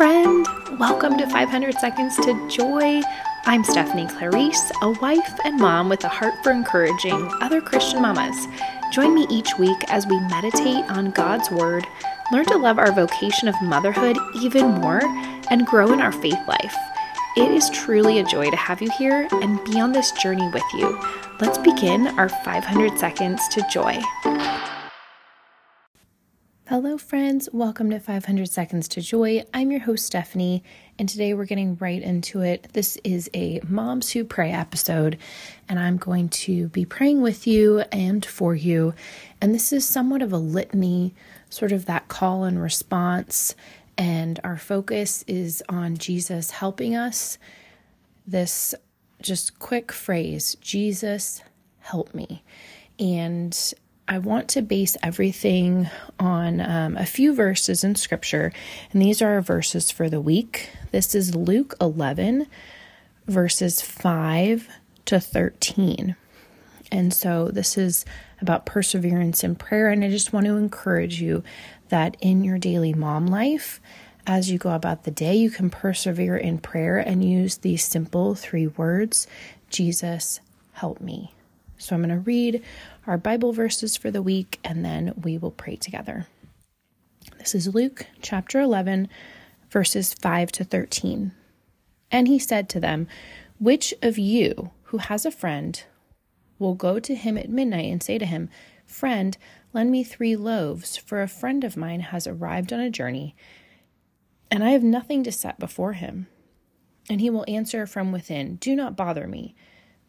friend. Welcome to 500 Seconds to Joy. I'm Stephanie Clarice, a wife and mom with a heart for encouraging other Christian mamas. Join me each week as we meditate on God's Word, learn to love our vocation of motherhood even more, and grow in our faith life. It is truly a joy to have you here and be on this journey with you. Let's begin our 500 Seconds to Joy. Hello, friends. Welcome to 500 Seconds to Joy. I'm your host, Stephanie, and today we're getting right into it. This is a Moms Who Pray episode, and I'm going to be praying with you and for you. And this is somewhat of a litany, sort of that call and response. And our focus is on Jesus helping us. This just quick phrase Jesus, help me. And I want to base everything on um, a few verses in scripture, and these are our verses for the week. This is Luke 11, verses 5 to 13. And so this is about perseverance in prayer, and I just want to encourage you that in your daily mom life, as you go about the day, you can persevere in prayer and use these simple three words Jesus, help me. So I'm going to read our Bible verses for the week and then we will pray together. This is Luke chapter 11, verses 5 to 13. And he said to them, Which of you who has a friend will go to him at midnight and say to him, Friend, lend me three loaves, for a friend of mine has arrived on a journey, and I have nothing to set before him? And he will answer from within, Do not bother me.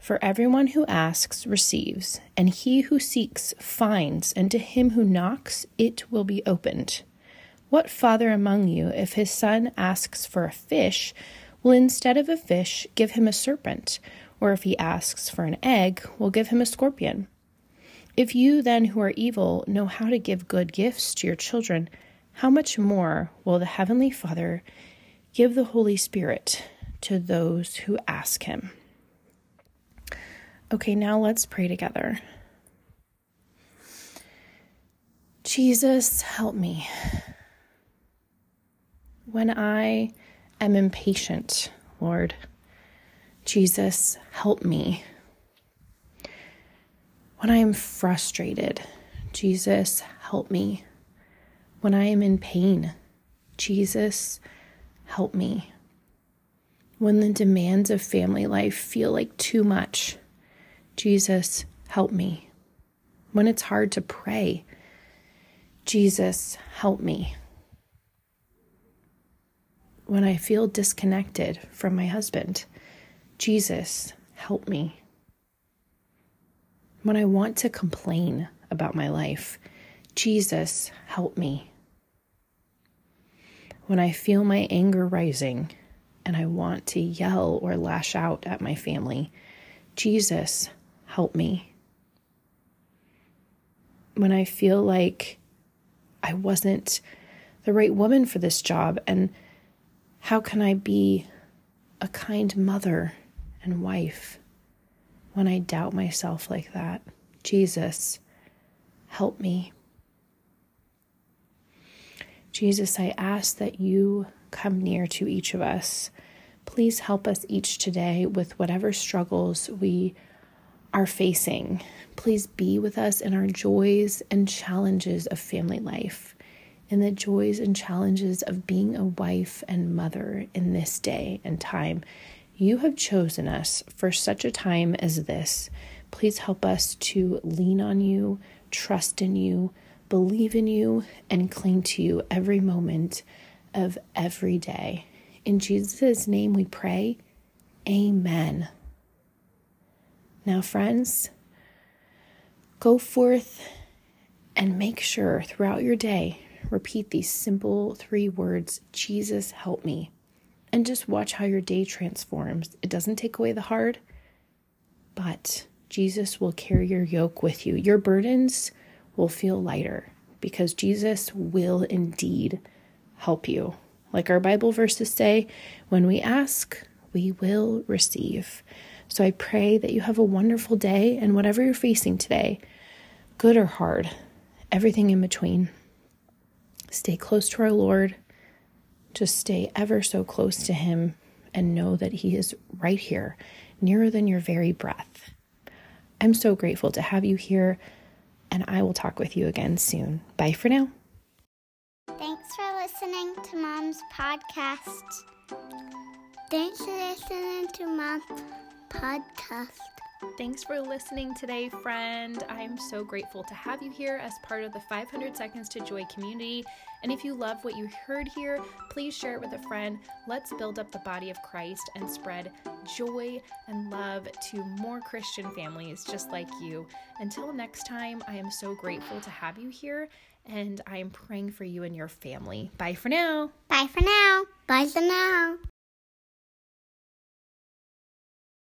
For everyone who asks receives, and he who seeks finds, and to him who knocks it will be opened. What father among you, if his son asks for a fish, will instead of a fish give him a serpent? Or if he asks for an egg, will give him a scorpion? If you then who are evil know how to give good gifts to your children, how much more will the Heavenly Father give the Holy Spirit to those who ask him? Okay, now let's pray together. Jesus, help me. When I am impatient, Lord, Jesus, help me. When I am frustrated, Jesus, help me. When I am in pain, Jesus, help me. When the demands of family life feel like too much, Jesus, help me. When it's hard to pray, Jesus, help me. When I feel disconnected from my husband, Jesus, help me. When I want to complain about my life, Jesus, help me. When I feel my anger rising and I want to yell or lash out at my family, Jesus, help me. When I feel like I wasn't the right woman for this job, and how can I be a kind mother and wife when I doubt myself like that? Jesus, help me. Jesus, I ask that you come near to each of us. Please help us each today with whatever struggles we are facing. Please be with us in our joys and challenges of family life, in the joys and challenges of being a wife and mother in this day and time. You have chosen us for such a time as this. Please help us to lean on you, trust in you, believe in you, and cling to you every moment of every day. In Jesus' name we pray. Amen. Now, friends, go forth and make sure throughout your day repeat these simple three words Jesus, help me. And just watch how your day transforms. It doesn't take away the hard, but Jesus will carry your yoke with you. Your burdens will feel lighter because Jesus will indeed help you. Like our Bible verses say, when we ask, we will receive. So I pray that you have a wonderful day and whatever you're facing today, good or hard, everything in between. Stay close to our Lord. Just stay ever so close to Him and know that He is right here, nearer than your very breath. I'm so grateful to have you here, and I will talk with you again soon. Bye for now. Thanks for listening to Mom's podcast. Thanks for listening to Mom's podcast. Thanks for listening today, friend. I am so grateful to have you here as part of the 500 Seconds to Joy community. And if you love what you heard here, please share it with a friend. Let's build up the body of Christ and spread joy and love to more Christian families just like you. Until next time, I am so grateful to have you here and I am praying for you and your family. Bye for now. Bye for now. Bye for now.